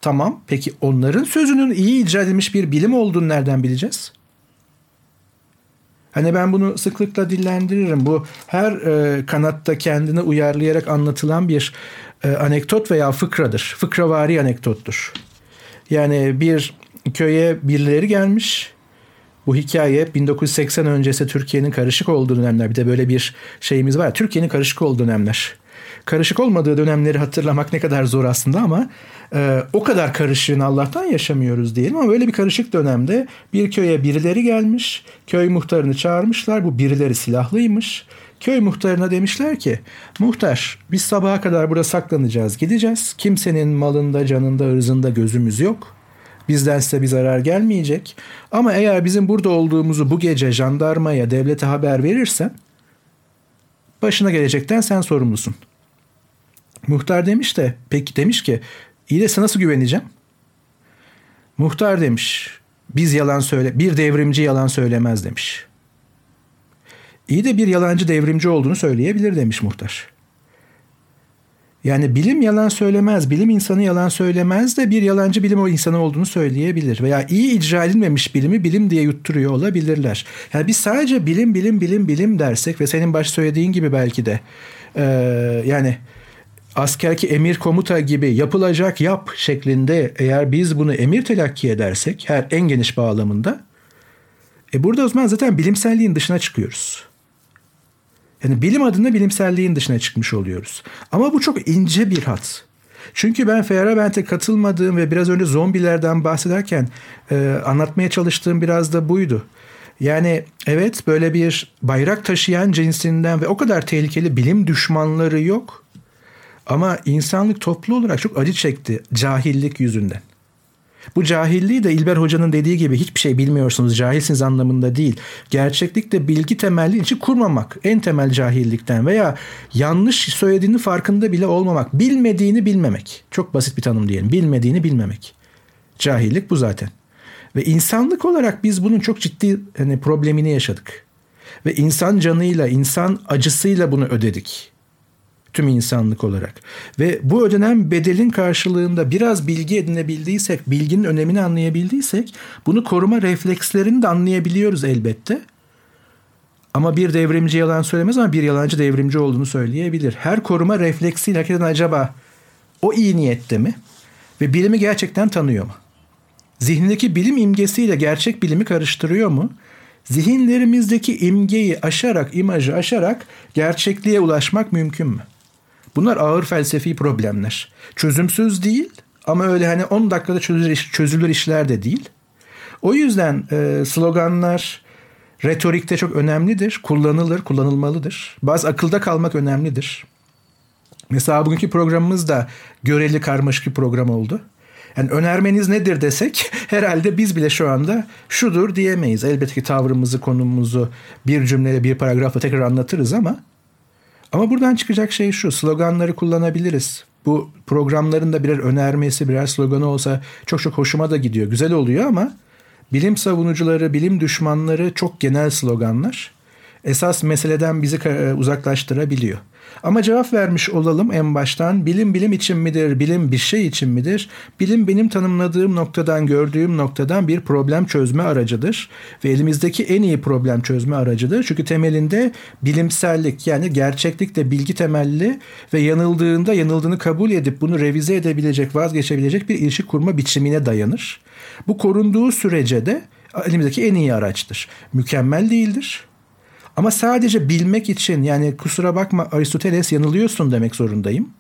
Tamam, peki onların sözünün iyi icra edilmiş bir bilim olduğunu nereden bileceğiz? Hani ben bunu sıklıkla dillendiririm. Bu her e, kanatta kendini uyarlayarak anlatılan bir e, anekdot veya fıkradır. Fıkravari anekdottur. Yani bir köye birileri gelmiş. Bu hikaye 1980 öncesi Türkiye'nin karışık olduğu dönemler. Bir de böyle bir şeyimiz var. Türkiye'nin karışık olduğu dönemler. Karışık olmadığı dönemleri hatırlamak ne kadar zor aslında ama e, o kadar karışığını Allah'tan yaşamıyoruz diyelim ama böyle bir karışık dönemde bir köye birileri gelmiş. Köy muhtarını çağırmışlar. Bu birileri silahlıymış. Köy muhtarına demişler ki muhtar biz sabaha kadar burada saklanacağız gideceğiz. Kimsenin malında canında ırzında gözümüz yok. Bizden size bir zarar gelmeyecek. Ama eğer bizim burada olduğumuzu bu gece jandarmaya devlete haber verirsen başına gelecekten sen sorumlusun. Muhtar demiş de peki demiş ki iyi de nasıl güveneceğim? Muhtar demiş biz yalan söyle bir devrimci yalan söylemez demiş. İyi de bir yalancı devrimci olduğunu söyleyebilir demiş muhtar. Yani bilim yalan söylemez, bilim insanı yalan söylemez de bir yalancı bilim o insanı olduğunu söyleyebilir. Veya iyi icra edilmemiş bilimi bilim diye yutturuyor olabilirler. Yani biz sadece bilim, bilim, bilim, bilim dersek ve senin baş söylediğin gibi belki de e, yani askerki emir komuta gibi yapılacak yap şeklinde eğer biz bunu emir telakki edersek her en geniş bağlamında e burada o zaman zaten bilimselliğin dışına çıkıyoruz. Yani bilim adına bilimselliğin dışına çıkmış oluyoruz. Ama bu çok ince bir hat. Çünkü ben Feyerabend'e katılmadığım ve biraz önce zombilerden bahsederken e, anlatmaya çalıştığım biraz da buydu. Yani evet böyle bir bayrak taşıyan cinsinden ve o kadar tehlikeli bilim düşmanları yok. Ama insanlık toplu olarak çok acı çekti cahillik yüzünden. Bu cahilliği de İlber Hoca'nın dediği gibi hiçbir şey bilmiyorsunuz, cahilsiniz anlamında değil. Gerçeklikte bilgi temelli için kurmamak en temel cahillikten veya yanlış söylediğini farkında bile olmamak, bilmediğini bilmemek. Çok basit bir tanım diyelim. Bilmediğini bilmemek. Cahillik bu zaten. Ve insanlık olarak biz bunun çok ciddi hani problemini yaşadık. Ve insan canıyla, insan acısıyla bunu ödedik tüm insanlık olarak. Ve bu ödenen bedelin karşılığında biraz bilgi edinebildiysek, bilginin önemini anlayabildiysek bunu koruma reflekslerini de anlayabiliyoruz elbette. Ama bir devrimci yalan söylemez ama bir yalancı devrimci olduğunu söyleyebilir. Her koruma refleksiyle hakikaten acaba o iyi niyette mi? Ve bilimi gerçekten tanıyor mu? Zihnindeki bilim imgesiyle gerçek bilimi karıştırıyor mu? Zihinlerimizdeki imgeyi aşarak, imajı aşarak gerçekliğe ulaşmak mümkün mü? Bunlar ağır felsefi problemler. Çözümsüz değil ama öyle hani 10 dakikada çözülür, iş, çözülür işler de değil. O yüzden e, sloganlar retorikte çok önemlidir. Kullanılır, kullanılmalıdır. Bazı akılda kalmak önemlidir. Mesela bugünkü programımız da göreli karmaşık bir program oldu. Yani önermeniz nedir desek herhalde biz bile şu anda şudur diyemeyiz. Elbette ki tavrımızı, konumumuzu bir cümleyle bir paragrafla tekrar anlatırız ama ama buradan çıkacak şey şu sloganları kullanabiliriz. Bu programların da birer önermesi birer sloganı olsa çok çok hoşuma da gidiyor. Güzel oluyor ama bilim savunucuları, bilim düşmanları çok genel sloganlar. Esas meseleden bizi uzaklaştırabiliyor. Ama cevap vermiş olalım en baştan. Bilim bilim için midir? Bilim bir şey için midir? Bilim benim tanımladığım noktadan, gördüğüm noktadan bir problem çözme aracıdır. Ve elimizdeki en iyi problem çözme aracıdır. Çünkü temelinde bilimsellik yani gerçeklikte bilgi temelli ve yanıldığında yanıldığını kabul edip bunu revize edebilecek, vazgeçebilecek bir ilişki kurma biçimine dayanır. Bu korunduğu sürece de elimizdeki en iyi araçtır. Mükemmel değildir ama sadece bilmek için yani kusura bakma Aristoteles yanılıyorsun demek zorundayım.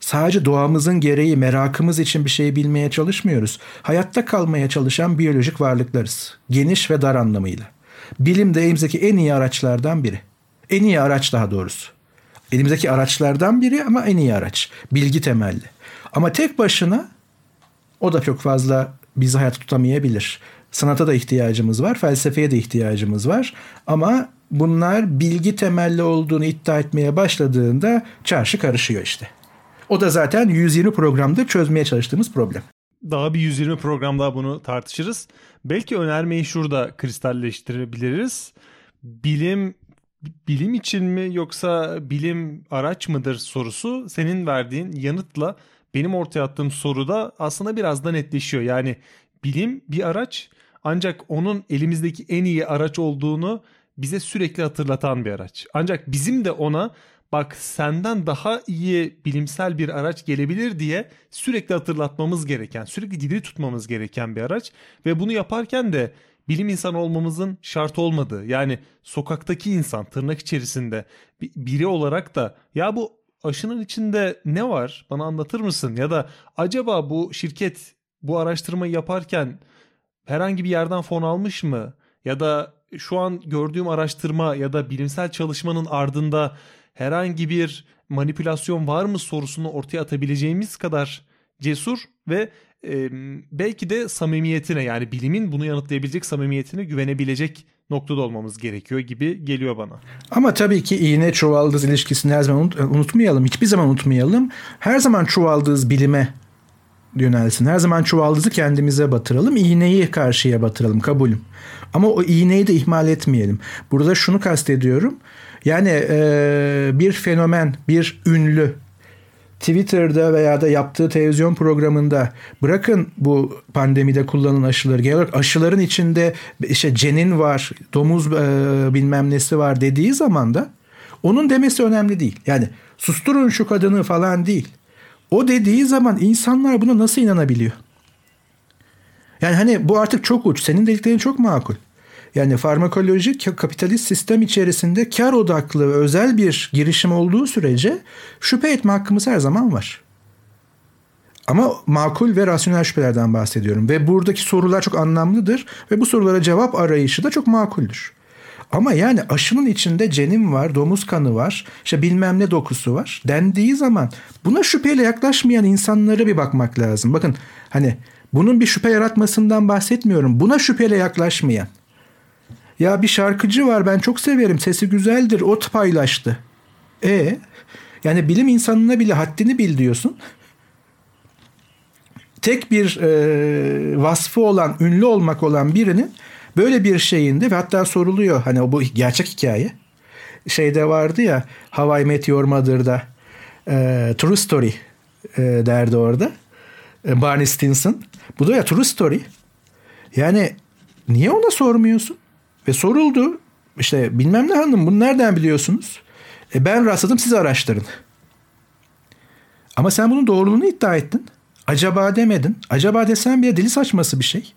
Sadece doğamızın gereği, merakımız için bir şey bilmeye çalışmıyoruz. Hayatta kalmaya çalışan biyolojik varlıklarız. Geniş ve dar anlamıyla. Bilim de elimizdeki en iyi araçlardan biri. En iyi araç daha doğrusu. Elimizdeki araçlardan biri ama en iyi araç. Bilgi temelli. Ama tek başına o da çok fazla bizi hayat tutamayabilir. Sanata da ihtiyacımız var, felsefeye de ihtiyacımız var. Ama bunlar bilgi temelli olduğunu iddia etmeye başladığında çarşı karışıyor işte. O da zaten 120 programda çözmeye çalıştığımız problem. Daha bir 120 program daha bunu tartışırız. Belki önermeyi şurada kristalleştirebiliriz. Bilim bilim için mi yoksa bilim araç mıdır sorusu senin verdiğin yanıtla benim ortaya attığım soruda aslında biraz da netleşiyor. Yani bilim bir araç ancak onun elimizdeki en iyi araç olduğunu bize sürekli hatırlatan bir araç. Ancak bizim de ona bak senden daha iyi bilimsel bir araç gelebilir diye sürekli hatırlatmamız gereken, sürekli diri tutmamız gereken bir araç. Ve bunu yaparken de bilim insanı olmamızın şart olmadığı yani sokaktaki insan tırnak içerisinde biri olarak da ya bu aşının içinde ne var? Bana anlatır mısın? ya da acaba bu şirket bu araştırmayı yaparken herhangi bir yerden fon almış mı? Ya da şu an gördüğüm araştırma ya da bilimsel çalışmanın ardında herhangi bir manipülasyon var mı sorusunu ortaya atabileceğimiz kadar cesur ve e, belki de samimiyetine yani bilimin bunu yanıtlayabilecek samimiyetine güvenebilecek noktada olmamız gerekiyor gibi geliyor bana. Ama tabii ki iğne çuvaldız ilişkisini her zaman unutmayalım. Hiçbir zaman unutmayalım. Her zaman çuvaldız bilime yönelsin. Her zaman çuvaldızı kendimize batıralım. iğneyi karşıya batıralım. Kabulüm. Ama o iğneyi de ihmal etmeyelim. Burada şunu kastediyorum. Yani e, bir fenomen, bir ünlü Twitter'da veya da yaptığı televizyon programında bırakın bu pandemide kullanılan aşıları genel olarak aşıların içinde işte cenin var, domuz e, bilmem nesi var dediği zaman da onun demesi önemli değil. Yani susturun şu kadını falan değil. O dediği zaman insanlar buna nasıl inanabiliyor? Yani hani bu artık çok uç. Senin dediklerin çok makul. Yani farmakoloji kapitalist sistem içerisinde kar odaklı özel bir girişim olduğu sürece şüphe etme hakkımız her zaman var. Ama makul ve rasyonel şüphelerden bahsediyorum. Ve buradaki sorular çok anlamlıdır ve bu sorulara cevap arayışı da çok makuldür. Ama yani aşının içinde cenin var, domuz kanı var, işte bilmem ne dokusu var dendiği zaman buna şüpheyle yaklaşmayan insanlara bir bakmak lazım. Bakın hani bunun bir şüphe yaratmasından bahsetmiyorum. Buna şüpheyle yaklaşmayan. Ya bir şarkıcı var ben çok severim sesi güzeldir ot paylaştı. E yani bilim insanına bile haddini bil diyorsun. Tek bir e, vasfı olan, ünlü olmak olan birinin böyle bir şeyinde ve hatta soruluyor hani bu gerçek hikaye. Şeyde vardı ya How I Met Your Mother'da e, True Story e, derdi orada. E, Barney Stinson. Bu da ya True Story. Yani niye ona sormuyorsun? Ve soruldu. İşte bilmem ne hanım bunu nereden biliyorsunuz? E ben rastladım siz araştırın. Ama sen bunun doğruluğunu iddia ettin. Acaba demedin. Acaba desen bile dili saçması bir şey.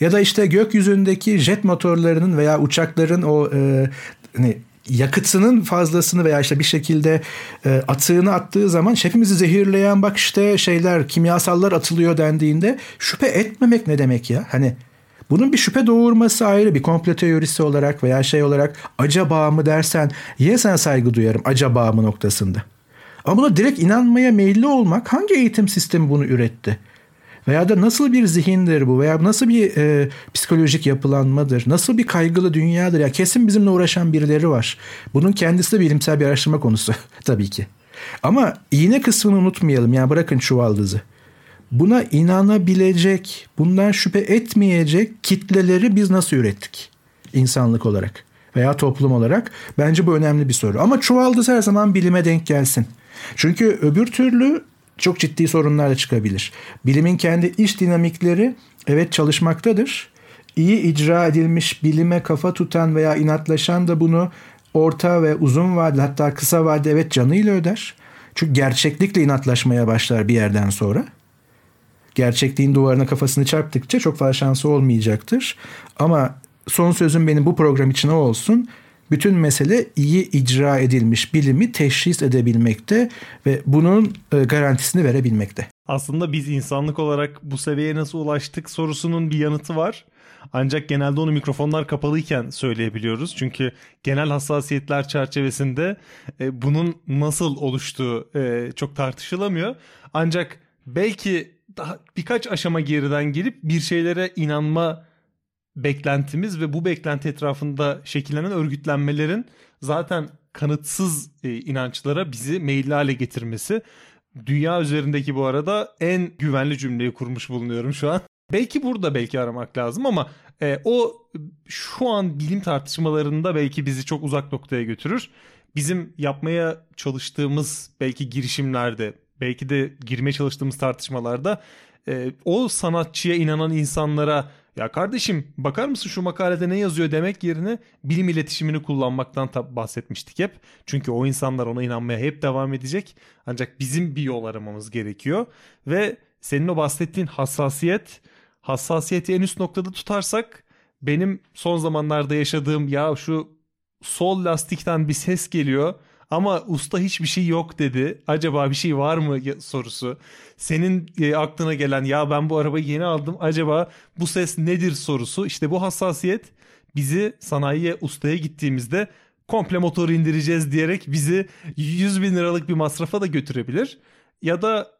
Ya da işte gökyüzündeki jet motorlarının veya uçakların o e, hani yakıtının fazlasını veya işte bir şekilde e, atığını attığı zaman şefimizi zehirleyen bak işte şeyler kimyasallar atılıyor dendiğinde şüphe etmemek ne demek ya? Hani bunun bir şüphe doğurması ayrı bir komplo teorisi olarak veya şey olarak acaba mı dersen yine sana saygı duyarım acaba mı noktasında. Ama buna direkt inanmaya meyilli olmak hangi eğitim sistemi bunu üretti? Veya da nasıl bir zihindir bu veya nasıl bir e, psikolojik yapılanmadır? Nasıl bir kaygılı dünyadır? Ya kesin bizimle uğraşan birileri var. Bunun kendisi de bilimsel bir araştırma konusu tabii ki. Ama iğne kısmını unutmayalım. Yani bırakın çuvaldızı. Buna inanabilecek, bundan şüphe etmeyecek kitleleri biz nasıl ürettik? insanlık olarak veya toplum olarak. Bence bu önemli bir soru. Ama çuvaldız her zaman bilime denk gelsin. Çünkü öbür türlü çok ciddi sorunlar da çıkabilir. Bilimin kendi iş dinamikleri evet çalışmaktadır. İyi icra edilmiş bilime kafa tutan veya inatlaşan da bunu orta ve uzun vadeli hatta kısa vadede evet canıyla öder. Çünkü gerçeklikle inatlaşmaya başlar bir yerden sonra. Gerçekliğin duvarına kafasını çarptıkça çok fazla şansı olmayacaktır. Ama son sözüm benim bu program için o olsun. Bütün mesele iyi icra edilmiş bilimi teşhis edebilmekte ve bunun e, garantisini verebilmekte. Aslında biz insanlık olarak bu seviyeye nasıl ulaştık sorusunun bir yanıtı var. Ancak genelde onu mikrofonlar kapalıyken söyleyebiliyoruz. Çünkü genel hassasiyetler çerçevesinde e, bunun nasıl oluştuğu e, çok tartışılamıyor. Ancak belki daha birkaç aşama geriden gelip bir şeylere inanma beklentimiz ve bu beklenti etrafında şekillenen örgütlenmelerin zaten kanıtsız e, inançlara bizi meyilli hale getirmesi. Dünya üzerindeki bu arada en güvenli cümleyi kurmuş bulunuyorum şu an. Belki burada belki aramak lazım ama e, o şu an bilim tartışmalarında belki bizi çok uzak noktaya götürür. Bizim yapmaya çalıştığımız belki girişimlerde, belki de girmeye çalıştığımız tartışmalarda e, o sanatçıya inanan insanlara ya kardeşim bakar mısın şu makalede ne yazıyor demek yerine bilim iletişimini kullanmaktan bahsetmiştik hep. Çünkü o insanlar ona inanmaya hep devam edecek. Ancak bizim bir yol aramamız gerekiyor. Ve senin o bahsettiğin hassasiyet, hassasiyeti en üst noktada tutarsak benim son zamanlarda yaşadığım ya şu sol lastikten bir ses geliyor ama usta hiçbir şey yok dedi. Acaba bir şey var mı sorusu. Senin e, aklına gelen ya ben bu arabayı yeni aldım. Acaba bu ses nedir sorusu. İşte bu hassasiyet bizi sanayiye ustaya gittiğimizde komple motoru indireceğiz diyerek bizi 100 bin liralık bir masrafa da götürebilir. Ya da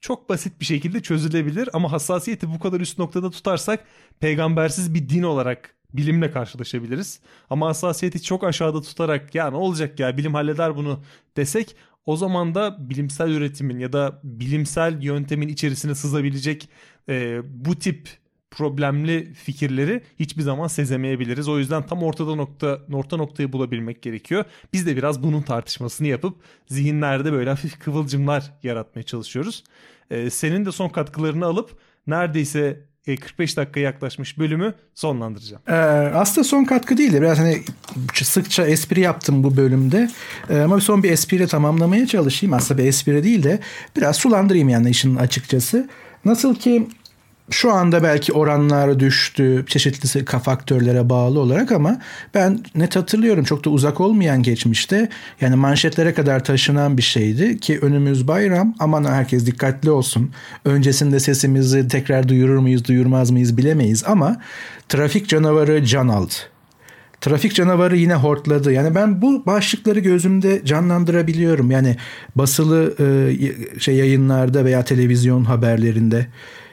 çok basit bir şekilde çözülebilir ama hassasiyeti bu kadar üst noktada tutarsak peygambersiz bir din olarak bilimle karşılaşabiliriz. Ama hassasiyeti çok aşağıda tutarak ya ne olacak ya bilim halleder bunu desek o zaman da bilimsel üretimin ya da bilimsel yöntemin içerisine sızabilecek e, bu tip problemli fikirleri hiçbir zaman sezemeyebiliriz. O yüzden tam ortada nokta orta noktayı bulabilmek gerekiyor. Biz de biraz bunun tartışmasını yapıp zihinlerde böyle hafif kıvılcımlar yaratmaya çalışıyoruz. Ee, senin de son katkılarını alıp neredeyse 45 dakika yaklaşmış bölümü sonlandıracağım. Ee, aslında son katkı değil de biraz hani sıkça espri yaptım bu bölümde. Ee, ama son bir espriyle tamamlamaya çalışayım. Aslında bir espri değil de biraz sulandırayım yani işin açıkçası. Nasıl ki Şu anda belki oranlar düştü çeşitli faktörlere bağlı olarak ama ben net hatırlıyorum çok da uzak olmayan geçmişte yani manşetlere kadar taşınan bir şeydi ki önümüz bayram aman herkes dikkatli olsun. Öncesinde sesimizi tekrar duyurur muyuz duyurmaz mıyız bilemeyiz ama trafik canavarı can aldı. Trafik canavarı yine hortladı. Yani ben bu başlıkları gözümde canlandırabiliyorum. Yani basılı e, şey yayınlarda veya televizyon haberlerinde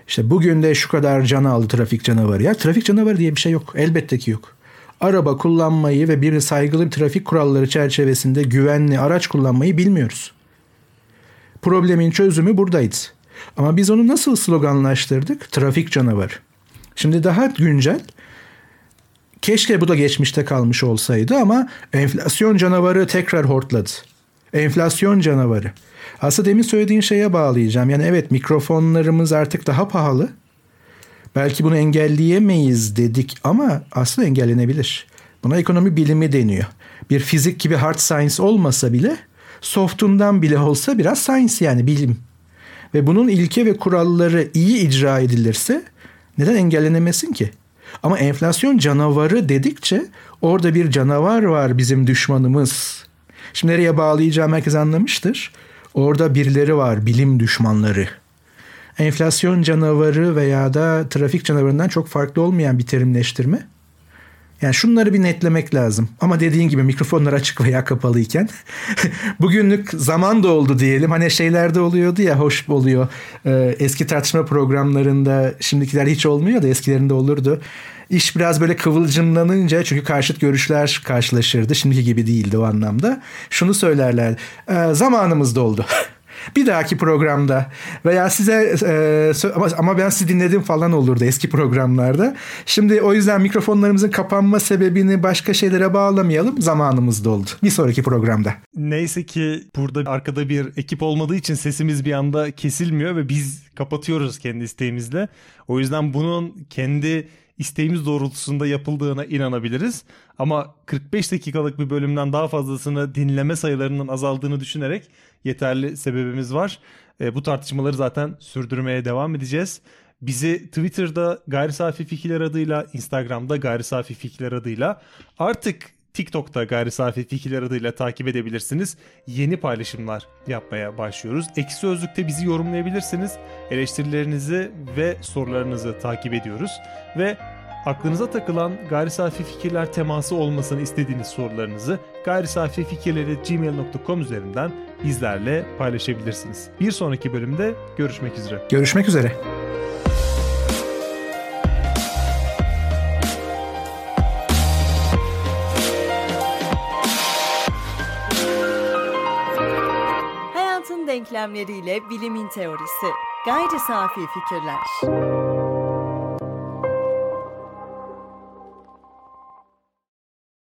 işte bugün de şu kadar can aldı trafik canavarı. Ya trafik canavarı diye bir şey yok. Elbette ki yok. Araba kullanmayı ve bir saygılı bir trafik kuralları çerçevesinde güvenli araç kullanmayı bilmiyoruz. Problemin çözümü buradaydı. Ama biz onu nasıl sloganlaştırdık? Trafik canavarı. Şimdi daha güncel Keşke bu da geçmişte kalmış olsaydı ama enflasyon canavarı tekrar hortladı. Enflasyon canavarı. Aslında demin söylediğin şeye bağlayacağım. Yani evet mikrofonlarımız artık daha pahalı. Belki bunu engelleyemeyiz dedik ama aslında engellenebilir. Buna ekonomi bilimi deniyor. Bir fizik gibi hard science olmasa bile softundan bile olsa biraz science yani bilim. Ve bunun ilke ve kuralları iyi icra edilirse neden engellenemesin ki? Ama enflasyon canavarı dedikçe orada bir canavar var bizim düşmanımız. Şimdi nereye bağlayacağım herkes anlamıştır. Orada birileri var bilim düşmanları. Enflasyon canavarı veya da trafik canavarından çok farklı olmayan bir terimleştirme. Yani şunları bir netlemek lazım. Ama dediğin gibi mikrofonlar açık veya kapalıyken bugünlük zaman da oldu diyelim. Hani şeylerde oluyordu ya hoş oluyor. Ee, eski tartışma programlarında şimdikiler hiç olmuyor da eskilerinde olurdu. İş biraz böyle kıvılcımlanınca çünkü karşıt görüşler karşılaşırdı. Şimdiki gibi değildi o anlamda. Şunu söylerler. E, zamanımız doldu. bir dahaki programda veya size e, ama, ben sizi dinledim falan olurdu eski programlarda. Şimdi o yüzden mikrofonlarımızın kapanma sebebini başka şeylere bağlamayalım. Zamanımız doldu. Bir sonraki programda. Neyse ki burada arkada bir ekip olmadığı için sesimiz bir anda kesilmiyor ve biz kapatıyoruz kendi isteğimizle. O yüzden bunun kendi isteğimiz doğrultusunda yapıldığına inanabiliriz. Ama 45 dakikalık bir bölümden daha fazlasını dinleme sayılarının azaldığını düşünerek yeterli sebebimiz var. E, bu tartışmaları zaten sürdürmeye devam edeceğiz. Bizi Twitter'da Gayri Safi Fikirler adıyla, Instagram'da Gayri Safi Fikirler adıyla artık TikTok'ta Gayri Safi Fikirler adıyla takip edebilirsiniz. Yeni paylaşımlar yapmaya başlıyoruz. Eksi Sözlük'te bizi yorumlayabilirsiniz. Eleştirilerinizi ve sorularınızı takip ediyoruz. Ve aklınıza takılan gayri safi fikirler teması olmasını istediğiniz sorularınızı gayri safi fikirleri gmail.com üzerinden bizlerle paylaşabilirsiniz. Bir sonraki bölümde görüşmek üzere. Görüşmek üzere. Denklemleriyle bilimin teorisi. Gayri safi fikirler.